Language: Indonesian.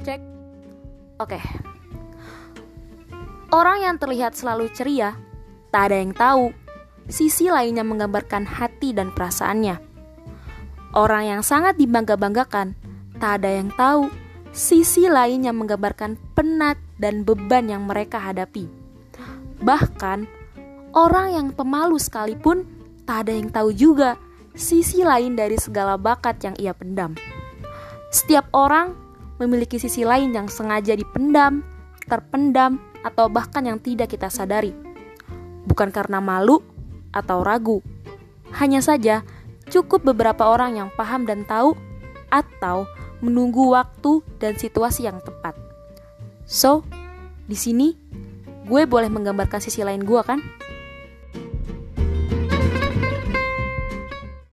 Cek. Oke. Orang yang terlihat selalu ceria, tak ada yang tahu. Sisi lainnya menggambarkan hati dan perasaannya. Orang yang sangat dibangga-banggakan, tak ada yang tahu. Sisi lain yang menggambarkan penat dan beban yang mereka hadapi. Bahkan, orang yang pemalu sekalipun, tak ada yang tahu juga sisi lain dari segala bakat yang ia pendam. Setiap orang memiliki sisi lain yang sengaja dipendam, terpendam, atau bahkan yang tidak kita sadari. Bukan karena malu atau ragu. Hanya saja cukup beberapa orang yang paham dan tahu atau menunggu waktu dan situasi yang tepat. So, di sini gue boleh menggambarkan sisi lain gue kan?